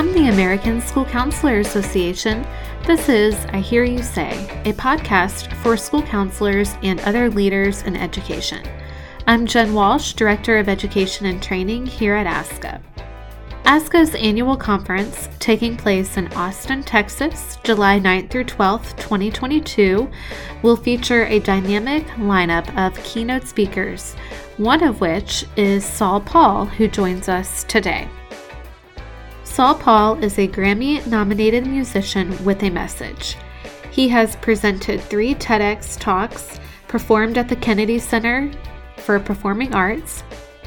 From the American School Counselor Association, this is I Hear You Say, a podcast for school counselors and other leaders in education. I'm Jen Walsh, Director of Education and Training here at ASCA. ASCA's annual conference, taking place in Austin, Texas, July 9th through 12th, 2022, will feature a dynamic lineup of keynote speakers, one of which is SaulPaul, who joins us today. SaulPaul is a Grammy nominated musician with a message. He has presented three TEDx talks, performed at the Kennedy Center for Performing Arts,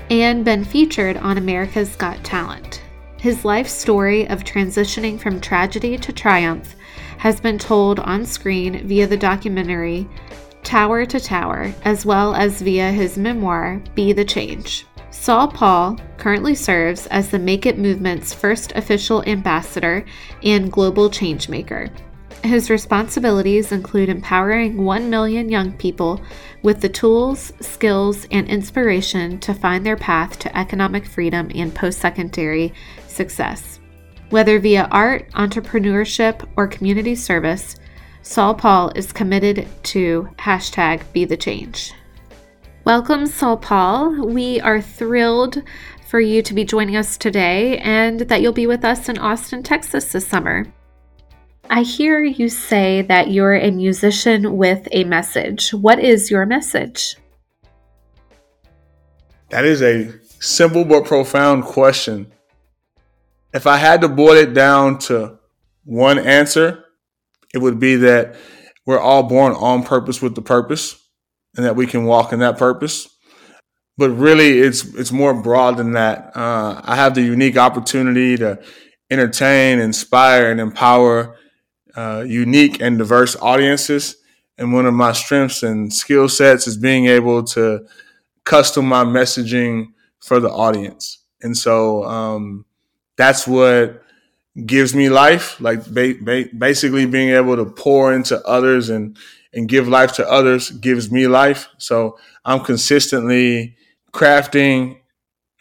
and been featured on America's Got Talent. His life story of transitioning from tragedy to triumph has been told on screen via the documentary Tower to Tower, as well as via his memoir, Be the Change. SaulPaul currently serves as the Make It Movement's first official ambassador and global changemaker. His responsibilities include empowering 1 million young people with the tools, skills, and inspiration to find their path to economic freedom and post secondary success. Whether via art, entrepreneurship, or community service, SaulPaul is committed to hashtag be the change. Welcome, SaulPaul. We are thrilled for you to be joining us today and that you'll be with us in Austin, Texas this summer. I hear you say that you're a musician with a message. What is your message? That is a simple but profound question. If I had to boil it down to one answer, it would be that we're all born on purpose with the purpose and that we can walk in that purpose. But really, it's it's more broad than that. Uh, I have the unique opportunity to entertain, inspire, and empower uh, unique and diverse audiences. And one of my strengths and skill sets is being able to custom my messaging for the audience. And so um, that's what gives me life, like ba- ba- basically being able to pour into others and and give life to others gives me life. So I'm consistently crafting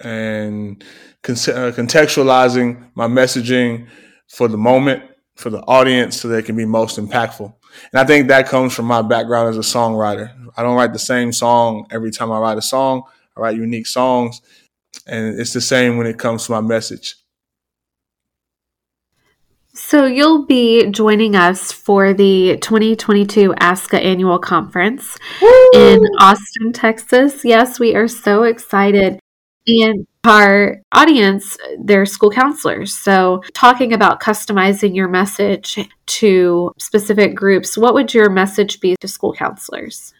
and con- uh, contextualizing my messaging for the moment, for the audience, so that it can be most impactful. And I think that comes from my background as a songwriter. I don't write the same song every time I write a song. I write unique songs, and it's the same when it comes to my message. So, you'll be joining us for the 2022 ASCA annual conference Woo! in Austin, Texas. Yes, we are so excited. And our audience, they're school counselors. So, talking about customizing your message to specific groups, what would your message be to school counselors?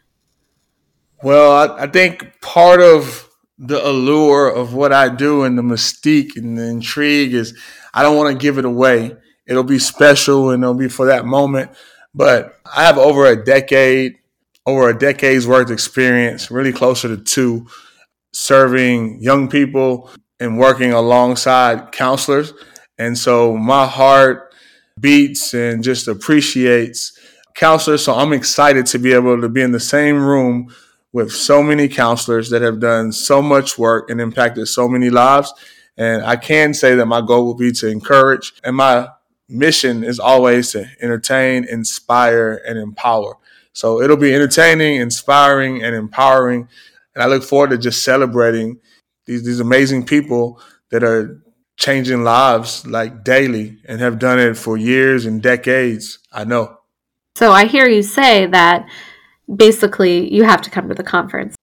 Well, I, I think part of the allure of what I do and the mystique and the intrigue is I don't want to give it away it'll be special and it'll be for that moment. But I have over a decade, over a decade's worth of experience, really closer to two, serving young people and working alongside counselors. And so my heart beats and just appreciates counselors. So I'm excited to be able to be in the same room with so many counselors that have done so much work and impacted so many lives. And I can say that my goal will be to encourage and my mission is always to entertain, inspire, and empower. So it'll be entertaining, inspiring, and empowering. And I look forward to just celebrating these, these amazing people that are changing lives like daily and have done it for years and decades. I know. So I hear you say that basically you have to come to the conference.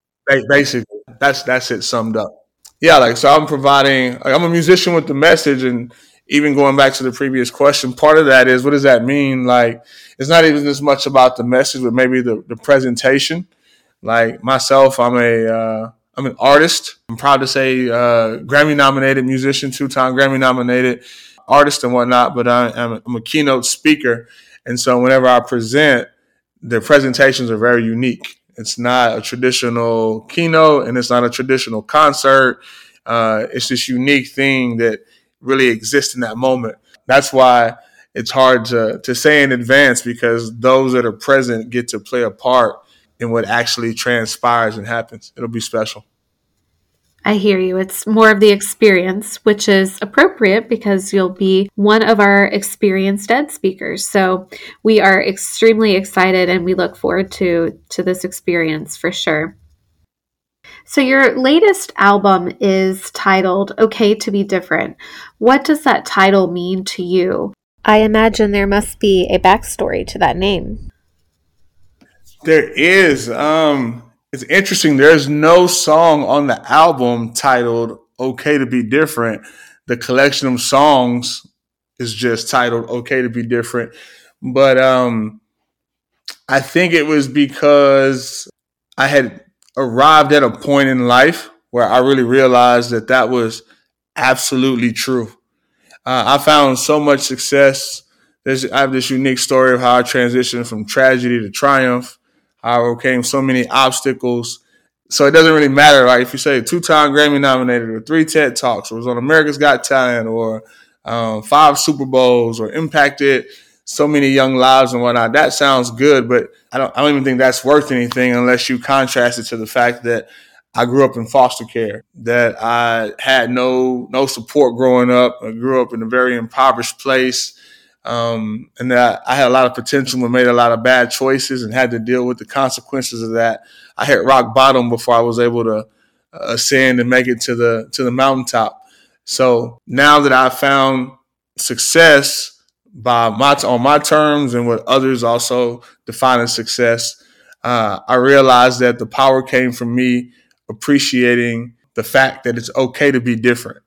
Basically, that's that's it summed up. Yeah, like so I'm providing like, I'm a musician with the message and even going back to the previous question, part of that is what does that mean? Like, it's not even as much about the message, but maybe the, the presentation. Like myself, I'm a uh, I'm an artist. I'm proud to say uh, Grammy nominated musician, two time Grammy nominated artist and whatnot. But I, am I'm a keynote speaker, and so whenever I present, the presentations are very unique. It's not a traditional keynote, and it's not a traditional concert. Uh, it's this unique thing that really exist in that moment. That's why it's hard to, to say in advance because those that are present get to play a part in what actually transpires and happens. It'll be special. I hear you. It's more of the experience, which is appropriate because you'll be one of our eXperiencED speakers. So we are extremely excited and we look forward to, to this experience for sure. So, your latest album is titled Okay to Be Different. What does that title mean to you? I imagine there must be a backstory to that name. There is. Um, it's interesting. There's no song on the album titled "Okay to Be Different." The collection of songs is just titled "Okay to Be Different," but um, I think it was because I had arrived at a point in life where I really realized that that was absolutely true. Uh, I found so much success. There's, I have this unique story of how I transitioned from tragedy to triumph how I overcame so many obstacles. So it doesn't really matter, right? If you say two time Grammy nominated or three TED Talks or was on America's Got Talent or um, five Super Bowls or impacted so many young lives and whatnot, that sounds good, but I don't, I don't even think that's worth anything unless you contrast it to the fact that I grew up in foster care, that I had no no support growing up. I grew up in a very impoverished place um, and that I had a lot of potential and made a lot of bad choices and had to deal with the consequences of that. I hit rock bottom before I was able to uh, ascend and make it to the to the mountaintop. So now that I've found success by my on my terms and what others also define as success, uh, I realized that the power came from me appreciating the fact that it's okay to be different,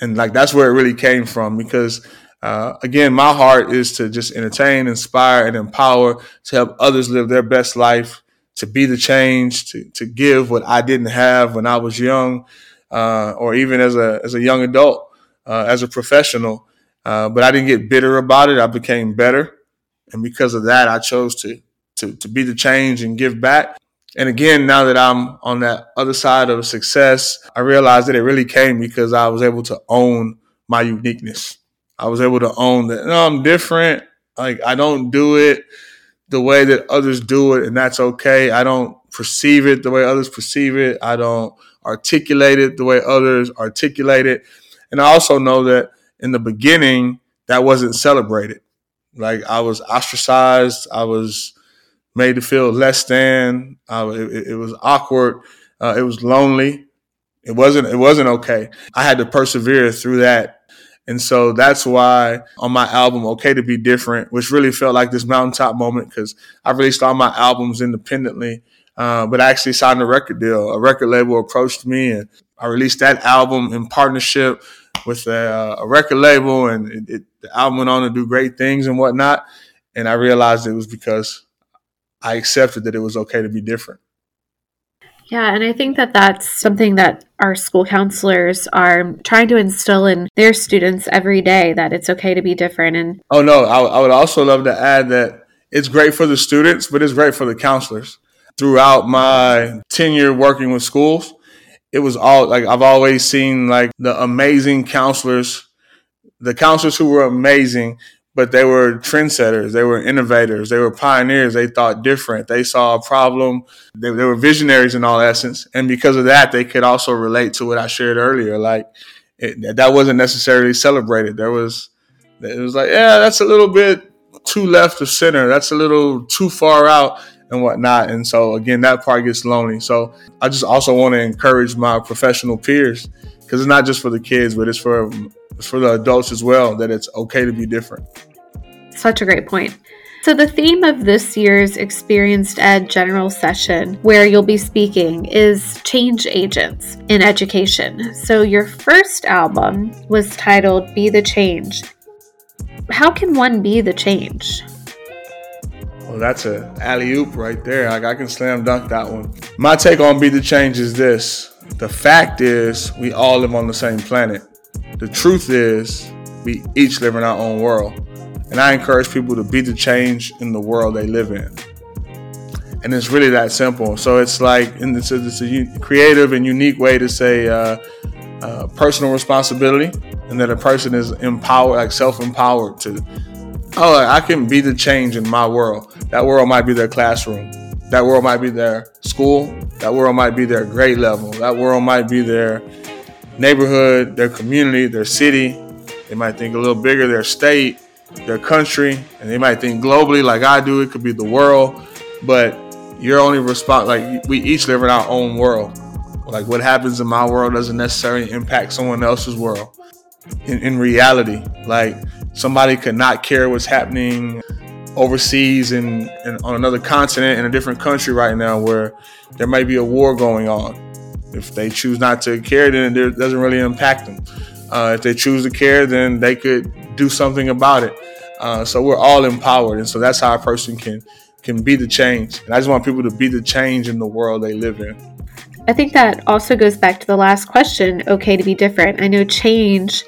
and like that's where it really came from because uh, again, my heart is to just entertain, inspire, and empower to help others live their best life, to be the change, to, to give what I didn't have when I was young, uh, or even as a, as a young adult, uh, as a professional. Uh, but I didn't get bitter about it. I became better. And because of that, I chose to, to, to be the change and give back. And again, now that I'm on that other side of success, I realized that it really came because I was able to own my uniqueness. I was able to own that. No, I'm different. Like I don't do it the way that others do it, and that's okay. I don't perceive it the way others perceive it. I don't articulate it the way others articulate it. And I also know that in the beginning, that wasn't celebrated. Like I was ostracized. I was made to feel less than. Uh, it, it, was awkward. Uh, it was lonely. It wasn't. It wasn't okay. I had to persevere through that and so that's why on my album, Okay to Be Different, which really felt like this mountaintop moment because I released all my albums independently, uh, but I actually signed a record deal. A record label approached me and I released that album in partnership with a, uh, a record label and it, it, the album went on to do great things and whatnot. And I realized it was because I accepted that it was okay to be different. Yeah, and I think that that's something that our school counselors are trying to instill in their students every day that it's okay to be different. And oh no, I, I would also love to add that it's great for the students, but it's great for the counselors. Throughout my tenure working with schools, it was all like I've always seen like the amazing counselors, the counselors who were amazing but they were trendsetters. They were innovators. They were pioneers. They thought different. They saw a problem. They, they, were visionaries in all essence. And because of that, they could also relate to what I shared earlier. Like it, that wasn't necessarily celebrated. There was, it was like, yeah, that's a little bit too left of center. That's a little too far out and whatnot. And so again, that part gets lonely. So I just also want to encourage my professional peers because it's not just for the kids, but it's for for the adults as well that it's okay to be different. Such a great point. So, the theme of this year's eXperiencED General Session, where you'll be speaking, is change agents in education. So, your first album was titled Be the Change. How can one be the change? Well, that's a alley oop right there. Like I can slam dunk that one. My take on Be the Change is this: the fact is, we all live on the same planet. The truth is, we each live in our own world. And I encourage people to be the change in the world they live in. And it's really that simple. So it's like, and it's a, it's a creative and unique way to say uh, uh, personal responsibility, and that a person is empowered, like self-empowered to, oh, I can be the change in my world. That world might be their classroom. That world might be their school. That world might be their grade level. That world might be their neighborhood, their community, their city. They might think a little bigger, their state, their country, and they might think globally like I do. It could be the world, but you're only respond like we each live in our own world. Like what happens in my world doesn't necessarily impact someone else's world. In, in reality, like somebody could not care what's happening overseas and, and on another continent in a different country right now where there might be a war going on. If they choose not to care, then it doesn't really impact them. Uh, if they choose to care, then they could do something about it. Uh, so we're all empowered, and so that's how a person can can be the change. And I just want people to be the change in the world they live in. I think that also goes back to the last question. Okay, to be different. I know change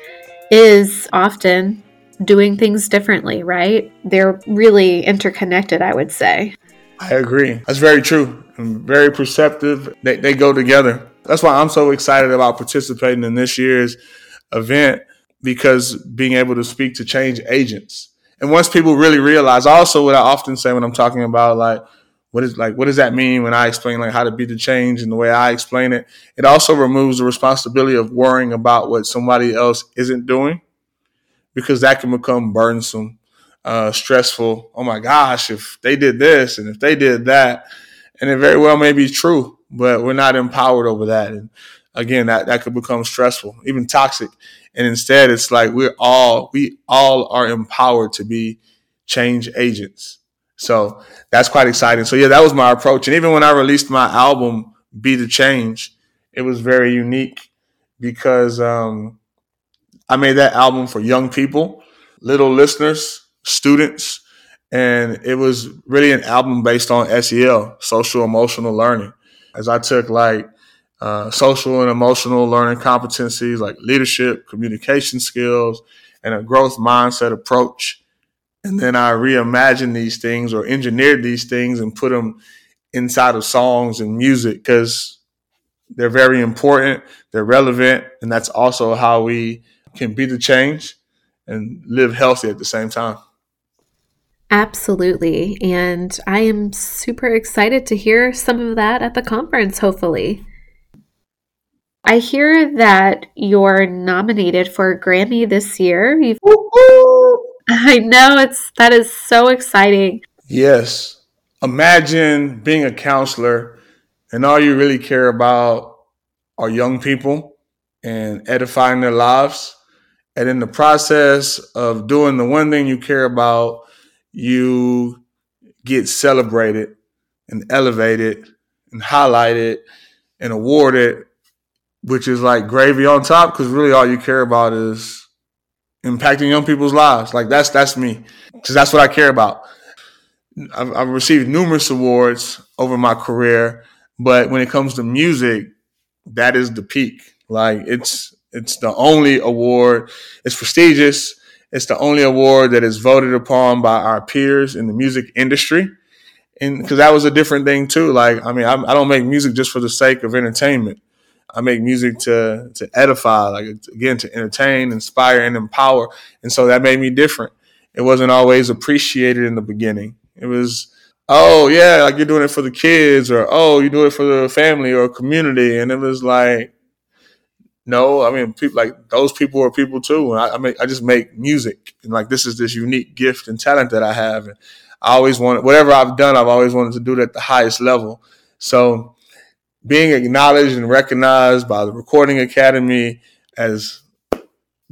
is often doing things differently, right? They're really interconnected, I would say. I agree. That's very true and very perceptive. They, they go together. That's why I'm so excited about participating in this year's event because being able to speak to change agents. And once people really realize, also what I often say when I'm talking about like, what is like, what does that mean when I explain like how to be the change and the way I explain it? It also removes the responsibility of worrying about what somebody else isn't doing because that can become burdensome, uh, stressful. Oh my gosh, if they did this and if they did that, and it very well may be true, but we're not empowered over that. And again, that, that could become stressful, even toxic. And instead, it's like we're all, we all are empowered to be change agents. So that's quite exciting. So yeah, that was my approach. And even when I released my album, Be the Change, it was very unique because, um, I made that album for young people, little listeners, students, and it was really an album based on SEL, social emotional learning. As I took like uh, social and emotional learning competencies like leadership, communication skills, and a growth mindset approach. And then I reimagined these things or engineered these things and put them inside of songs and music because they're very important, they're relevant, and that's also how we can be the change and live healthy at the same time. Absolutely. And I am super excited to hear some of that at the conference, hopefully. I hear that you're nominated for a Grammy this year. You've- I know it's that is so exciting. Yes. Imagine being a counselor and all you really care about are young people and edifying their lives and in the process of doing the one thing you care about, you get celebrated and elevated and highlighted and awarded, which is like gravy on top because really all you care about is impacting young people's lives. Like that's that's me because that's what I care about. I've, I've, received numerous awards over my career, but when it comes to music, that is the peak. Like it's it's the only award. It's prestigious. It's the only award that is voted upon by our peers in the music industry. And because that was a different thing too. Like, I mean, I, I, don't make music just for the sake of entertainment. I make music to to edify, like again, to entertain, inspire, and empower. And so that made me different. It wasn't always appreciated in the beginning. It was, oh yeah, like you're doing it for the kids, or oh, you do it for the family or community, and it was like, no, I mean, people like those people are people too. And I, I make, I just make music, and like this is this unique gift and talent that I have, and I always wanted whatever I've done, I've always wanted to do it at the highest level. So, being acknowledged and recognized by the Recording Academy as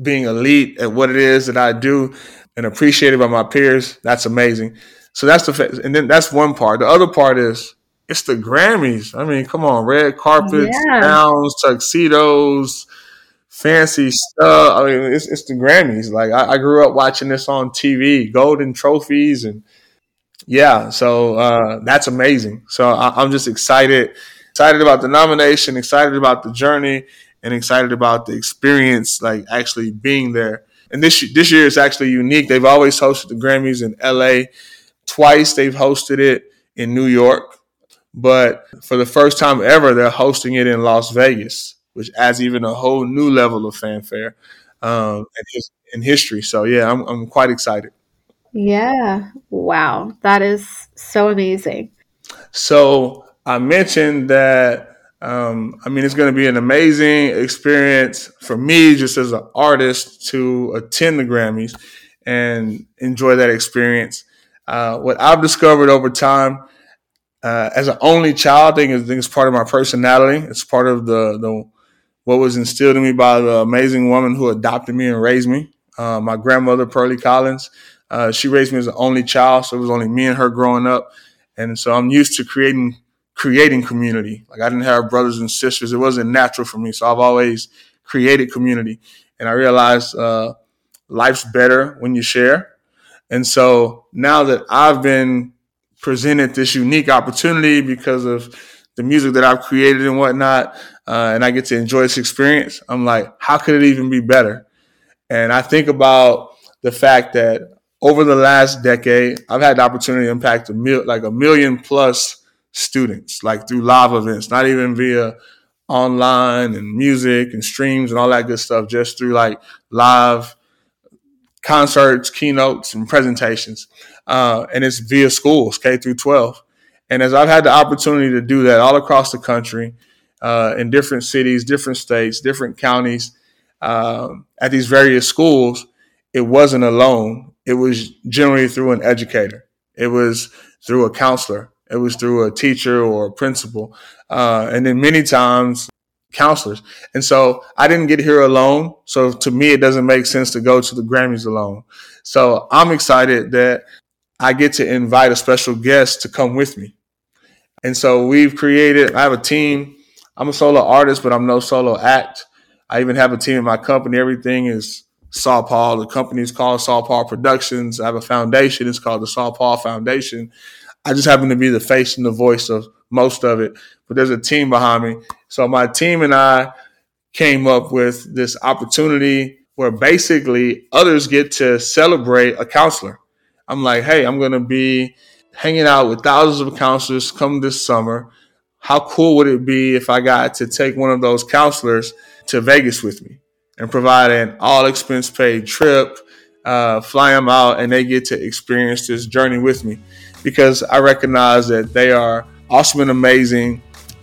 being elite at what it is that I do and appreciated by my peers, that's amazing. So that's the and then that's one part. The other part is it's the Grammys. I mean, come on, red carpets, yeah. gowns, tuxedos, fancy stuff. I mean, it's, it's the Grammys. Like I, I, grew up watching this on TV, golden trophies, and yeah, so uh, that's amazing. So I, I'm just excited, excited about the nomination, excited about the journey, and excited about the experience, like actually being there. And this this year is actually unique. They've always hosted the Grammys in LA. Twice they've hosted it in New York but for the first time ever, they're hosting it in Las Vegas, which adds even a whole new level of fanfare um, in, his, in history. So yeah, I'm, I'm quite excited. Yeah. Wow. That is so amazing. So I mentioned that. Um, I mean, it's going to be an amazing experience for me, just as an artist, to attend the Grammys and enjoy that experience. Uh, what I've discovered over time, uh, as an only child, I think, I think it's part of my personality. It's part of the the what was instilled in me by the amazing woman who adopted me and raised me. Uh, my grandmother, Pearlie Collins, uh, she raised me as an only child, so it was only me and her growing up. And so I'm used to creating creating community. Like I didn't have brothers and sisters; it wasn't natural for me. So I've always created community, and I realized uh, life's better when you share. And so now that I've been presented this unique opportunity because of the music that I've created and whatnot, uh, and I get to enjoy this experience, I'm like, how could it even be better? And I think about the fact that over the last decade, I've had the opportunity to impact a mil- like a million plus students, like through live events, not even via online and music and streams and all that good stuff, just through like live concerts, keynotes, and presentations. Uh, and it's via schools, K through 12. And as I've had the opportunity to do that all across the country, uh, in different cities, different states, different counties, um, at these various schools, it wasn't alone it was generally through an educator. It was through a counselor. It was through a teacher or a principal. Uh, and then many times counselors. And so I didn't get here alone. So to me, it doesn't make sense to go to the Grammys alone. So I'm excited that I get to invite a special guest to come with me. And so we've created, I have a team. I'm a solo artist, but I'm no solo act. I even have a team in my company. Everything is SaulPaul. The company is called SaulPaul Productions. I have a foundation. It's called the SaulPaul Foundation. I just happen to be the face and the voice of most of it, but there's a team behind me. So my team and I came up with this opportunity where basically others get to celebrate a counselor. I'm like, hey, I'm going to be hanging out with thousands of counselors come this summer. How cool would it be if I got to take one of those counselors to Vegas with me? and provide an all expense paid trip, uh, fly them out, and they get to experience this journey with me because I recognize that they are awesome and amazing.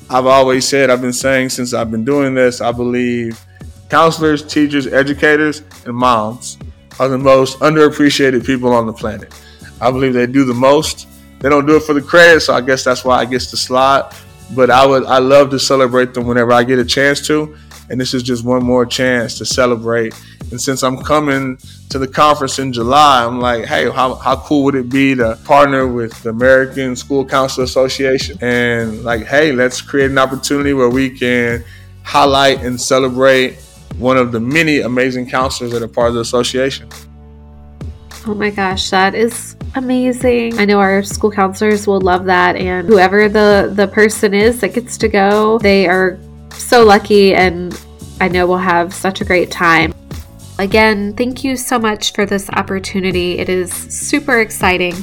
I've always said, I've been saying since I've been doing this, I believe counselors, teachers, educators, and moms are the most underappreciated people on the planet. I believe they do the most. They don't do it for the credit, so I guess that's why I get the slide. But I would I love to celebrate them whenever I get a chance to and this is just one more chance to celebrate. And since I'm coming to the conference in July, I'm like, hey, how, how cool would it be to partner with the American School Counselor Association and like, hey, let's create an opportunity where we can highlight and celebrate one of the many amazing counselors that are part of the association. Oh my gosh, that is amazing. I know our school counselors will love that and whoever the the person is that gets to go, they are so lucky, and I know we'll have such a great time. Again, thank you so much for this opportunity. It is super exciting.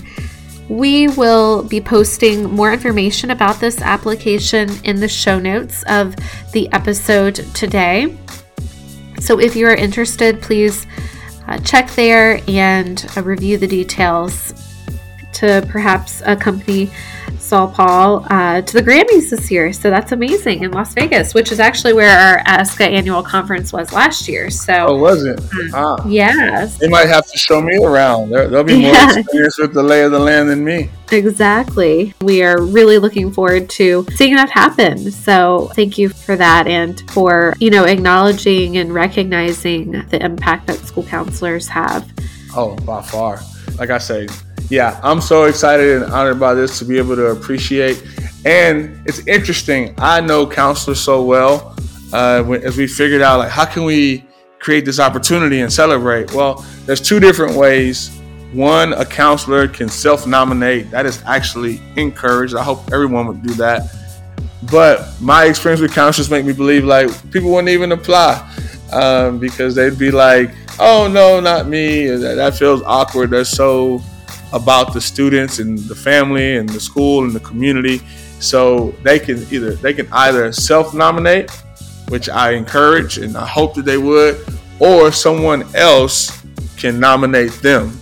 We will be posting more information about this application in the show notes of the episode today. So if you are interested, please uh, check there and uh, review the details to perhaps accompany SaulPaul uh, to the Grammys this year. So that's amazing in Las Vegas, which is actually where our ASCA annual conference was last year. So, oh, was it? Uh, ah. Yes. They might have to show me around. There, will be more yeah. experience with the lay of the land than me. Exactly. We are really looking forward to seeing that happen. So thank you for that and for, you know, acknowledging and recognizing the impact that school counselors have. Oh, by far. Like I say, yeah, I'm so excited and honored by this to be able to appreciate. And it's interesting. I know counselors so well. Uh, as we figured out, like, how can we create this opportunity and celebrate? Well, there's two different ways. One, a counselor can self-nominate. That is actually encouraged. I hope everyone would do that. But my experience with counselors make me believe like people wouldn't even apply um, because they'd be like, "Oh no, not me." That, that feels awkward. They're so about the students and the family and the school and the community. So they can either they can either self-nominate, which I encourage and I hope that they would, or someone else can nominate them.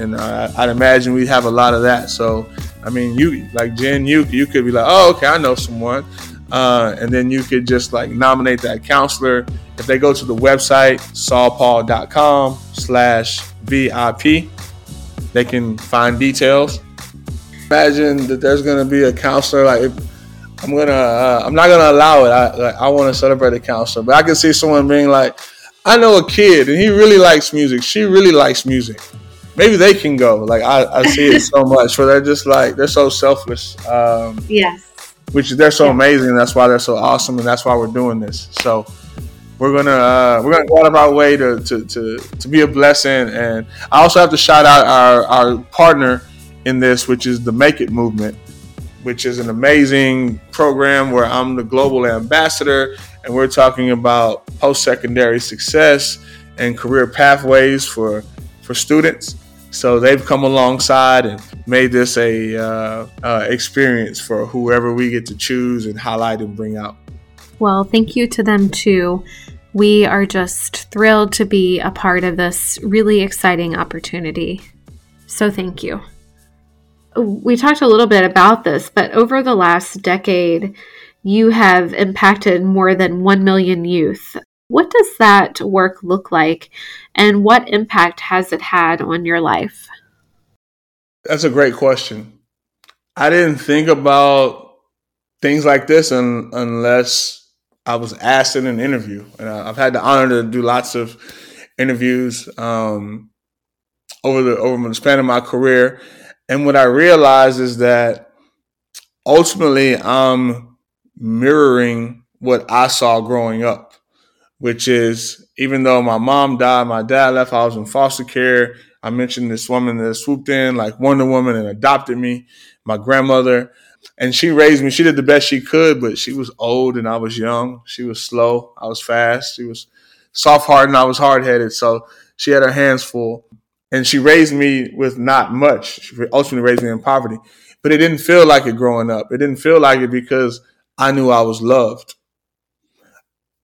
And uh, I'd imagine we have a lot of that. So I mean, you like Jen, you you could be like, oh, okay, I know someone, uh, and then you could just like nominate that counselor. If they go to the website saulpaul.com slash VIP, they can find details. Imagine that there's gonna be a counselor like. I'm gonna, uh, I'm not gonna allow it. I, like, I want to celebrate a counselor, but I can see someone being like, I know a kid and he really likes music. She really likes music. Maybe they can go. Like I, I see it so much where they're just like they're so selfless. Um, yes. Which they're so yeah. amazing. That's why they're so awesome, and that's why we're doing this. So we're gonna uh, we're gonna go out of our way to, to to to be a blessing. And I also have to shout out our our partner in this, which is the Make It movement which is an amazing program where I'm the global ambassador and we're talking about post secondary success and career pathways for, for students. So they've come alongside and made this a uh, uh, experience for whoever we get to choose and highlight and bring out. Well, thank you to them too. We are just thrilled to be a part of this really exciting opportunity. So thank you we talked a little bit about this, but over the last decade, you have impacted more than 1 million youth. What does that work look like, and what impact has it had on your life? That's a great question. I didn't think about things like this un- unless I was asked in an interview. And I've had the honor to do lots of interviews um, over the over the span of my career. And what I realized is that ultimately I'm mirroring what I saw growing up, which is even though my mom died, my dad left, I was in foster care. I mentioned this woman that swooped in like Wonder Woman and adopted me, my grandmother. And she raised me. She did the best she could, but she was old and I was young. She was slow. I was fast. She was soft hearted I was hard headed. So she had her hands full and she raised me with not much. She ultimately raised me in poverty, but it didn't feel like it growing up. It didn't feel like it because I knew I was loved.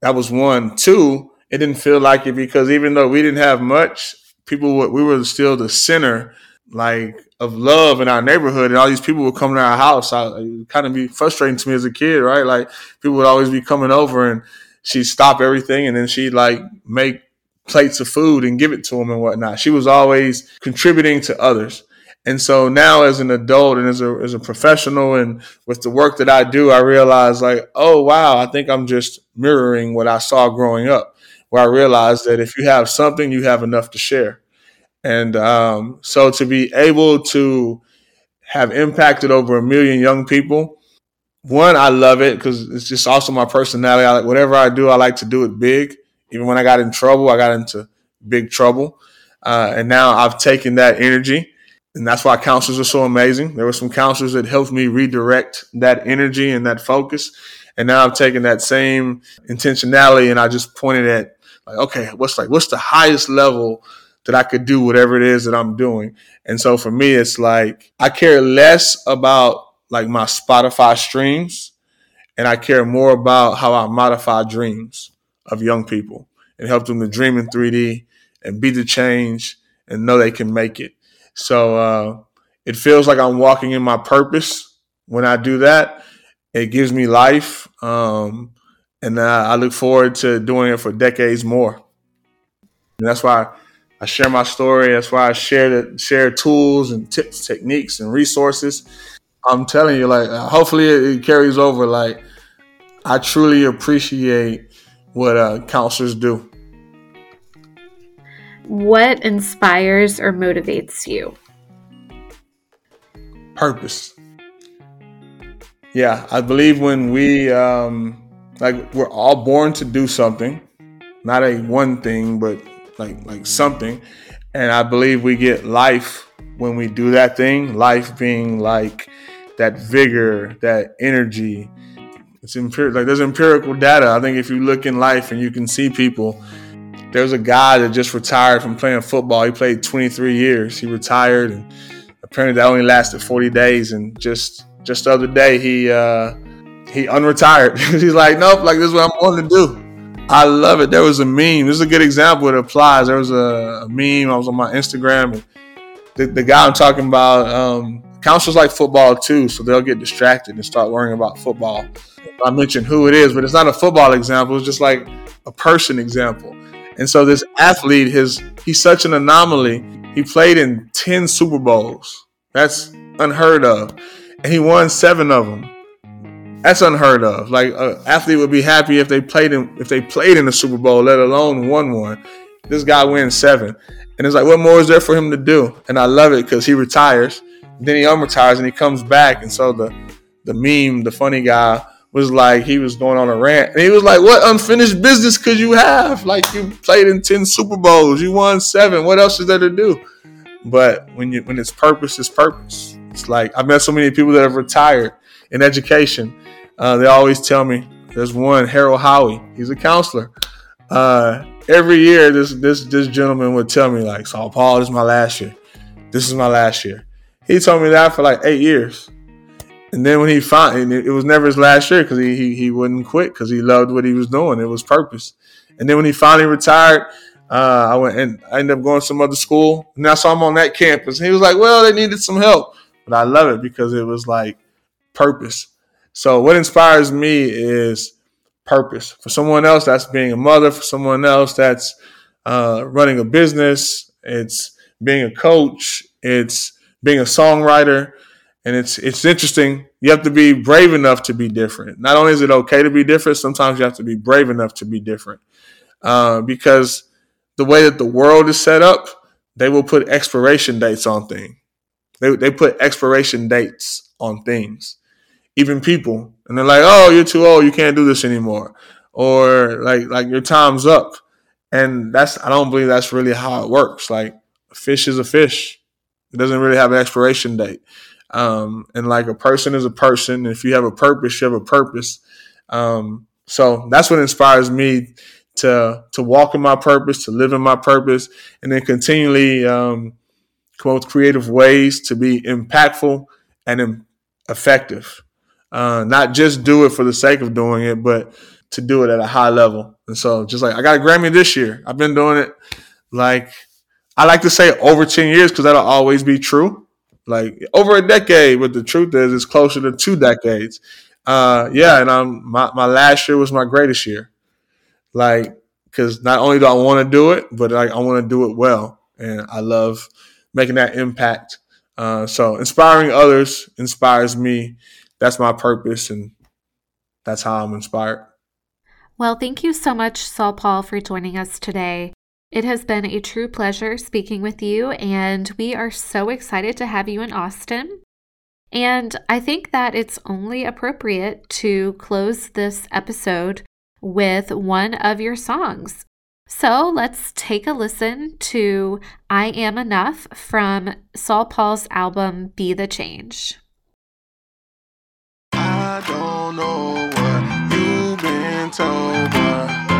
That was one. Two, it didn't feel like it because even though we didn't have much, people we were still the center like of love in our neighborhood, and all these people would come to our house. I, it kind of be frustrating to me as a kid, right? Like people would always be coming over, and she'd stop everything, and then she'd like make plates of food and give it to them and whatnot. She was always contributing to others. And so now as an adult and as a, as a professional and with the work that I do, I realize like, oh, wow, I think I'm just mirroring what I saw growing up, where I realized that if you have something, you have enough to share. And um, so to be able to have impacted over a million young people, one, I love it because it's just also my personality. I like whatever I do, I like to do it big. Even when I got in trouble, I got into big trouble. Uh, and now I've taken that energy. And that's why counselors are so amazing. There were some counselors that helped me redirect that energy and that focus. And now I've taken that same intentionality and I just pointed at like, okay, what's like, what's the highest level that I could do whatever it is that I'm doing? And so for me, it's like, I care less about like my Spotify streams and I care more about how I modify dreams of young people and help them to dream in 3D and be the change and know they can make it. So uh, it feels like I'm walking in my purpose when I do that. It gives me life, um, and I look forward to doing it for decades more. And that's why I share my story. That's why I share the, share tools and tips, techniques, and resources. I'm telling you, like, hopefully it, it carries over. Like, I truly appreciate what uh, counselors do. What inspires or motivates you? Purpose. Yeah, I believe when we, um, like, we're all born to do something, not a one thing, but like like something, and I believe we get life when we do that thing. Life being like that vigor, that energy, it's empirical. Like there's empirical data. I think if you look in life and you can see people, there's a guy that just retired from playing football. He played 23 years. He retired, and apparently that only lasted 40 days. And just just the other day, he uh, he unretired. He's like, nope, like this is what I'm going to do. I love it. There was a meme. This is a good example. It applies. There was a, a meme. I was on my Instagram. And the, the guy I'm talking about, um, counselors like football too, so they'll get distracted and start worrying about football. I mentioned who it is, but it's not a football example. It's just like a person example. And so this athlete, his he's such an anomaly. He played in ten Super Bowls. That's unheard of, and he won seven of them. That's unheard of. Like an athlete would be happy if they played in if they played in the Super Bowl, let alone won one. This guy wins seven, and it's like, what more is there for him to do? And I love it because he retires, then he unretires, and he comes back. And so the the meme, the funny guy, was like he was going on a rant, and he was like, "What unfinished business could you have? Like you played in ten Super Bowls, you won seven. What else is there to do?" But when you when it's purpose, it's purpose. It's like I've met so many people that have retired in education. Uh, they always tell me there's one Harold Howie. He's a counselor. Uh, every year, this this this gentleman would tell me like, "SaulPaul, this is my last year. This is my last year." He told me that for like eight years. And then when he found it was never his last year because he, he he wouldn't quit because he loved what he was doing. It was purpose. And then when he finally retired, uh, I went and I ended up going to some other school. And I saw him on that campus. And he was like, "Well, they needed some help," but I love it because it was like purpose. So what inspires me is purpose. For someone else, that's being a mother. For someone else, that's uh, running a business. It's being a coach. It's being a songwriter and it's it's interesting. You have to be brave enough to be different. Not only is it okay to be different, sometimes you have to be brave enough to be different, uh, because the way that the world is set up, they will put expiration dates on things. They they put expiration dates on things, even people, and they're like, "Oh, you're too old. You can't do this anymore," or like like your time's up. And that's I don't believe that's really how it works. Like a fish is a fish. It doesn't really have an expiration date. Um, and like a person is a person. If you have a purpose, you have a purpose. Um, so that's what inspires me to to walk in my purpose, to live in my purpose, and then continually um, come up with creative ways to be impactful and effective. Uh, not just do it for the sake of doing it, but to do it at a high level. And so, just like I got a Grammy this year, I've been doing it like I like to say over ten years because that'll always be true like over a decade. But the truth is, it's closer to two decades. Uh, yeah, and I'm my my last year was my greatest year. Like, because not only do I want to do it, but like I want to do it well, and I love making that impact. Uh, so inspiring others inspires me. That's my purpose, and that's how I'm inspired. Well, thank you so much, SaulPaul, for joining us today. It has been a true pleasure speaking with you, and we are so excited to have you in Austin. And I think that it's only appropriate to close this episode with one of your songs. So let's take a listen to I Am Enough from SaulPaul's album Be the Change. I don't know what you've been told, but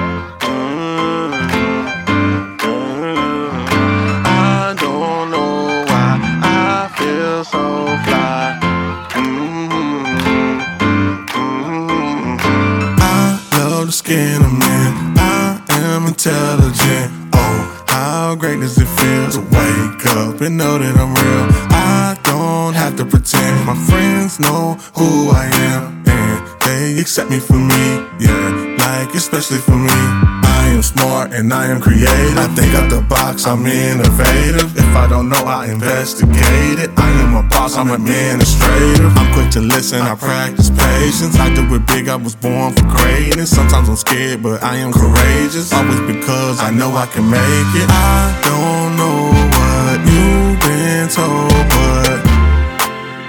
accept me for me. Yeah, like especially for me. I am smart and I am creative. I think out the box, I'm innovative. If I don't know, I investigate it. I am a boss, I'm administrative. I'm quick to listen, I practice patience. I do it big, I was born for greatness. Sometimes I'm scared, but I am courageous. Always because I know I can make it. I don't know what you've been told, but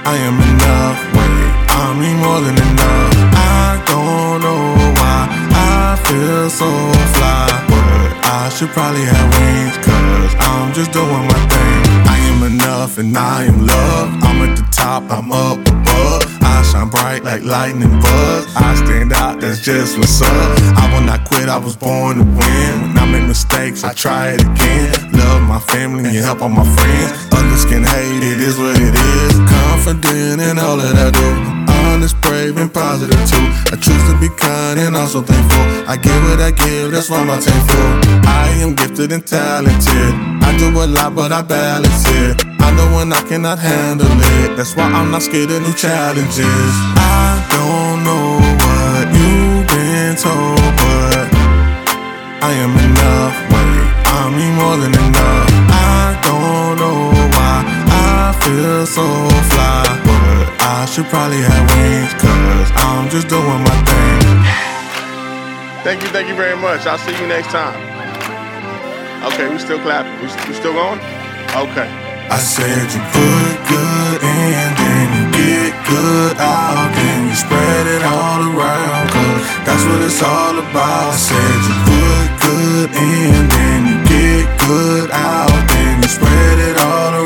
I am enough. Wait, I mean more than enough. I don't know why I feel so fly, but I should probably have wings, cause I'm just doing my thing. I am enough and I am loved. I'm at the top, I'm up above. I shine bright like lightning bugs. I stand out, that's just what's up. I will not quit, I was born to win. When I make mistakes, I try it again. Love my family and help all my friends. Others can hate, it is what it is. Confident in all that I do honest, brave, and positive too. I choose to be kind and also thankful. I give what I give, that's why my team full. I am gifted and talented. I do a lot, but I balance it. I know when I cannot handle it. That's why I'm not scared of new challenges. I don't know what you've been told, but I am enough. Wait, I mean more than enough. I don't know why I feel so fly, I should probably have wings, cause I'm just doing my thing. Thank you, thank you very much. I'll see you next time. Okay, we still clapping. We, we still going? Okay. I said you put good in, then you get good out, then you spread it all around, cause that's what it's all about. I said you put good in, then you get good out, then you spread it all around, cause that's what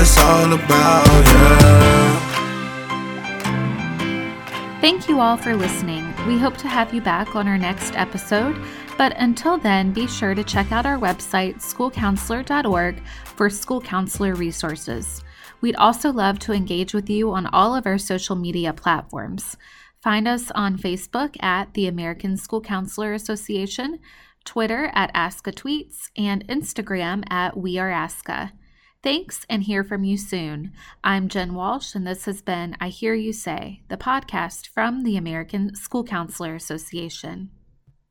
it's all about, yeah. Thank you all for listening. We hope to have you back on our next episode. But until then, be sure to check out our website, schoolcounselor.org, for school counselor resources. We'd also love to engage with you on all of our social media platforms. Find us on Facebook at the American School Counselor Association, Twitter at ASCA Tweets, and Instagram at We Are ASCA. Thanks and hear from you soon. I'm Jen Walsh, and this has been I Hear You Say, the podcast from the American School Counselor Association.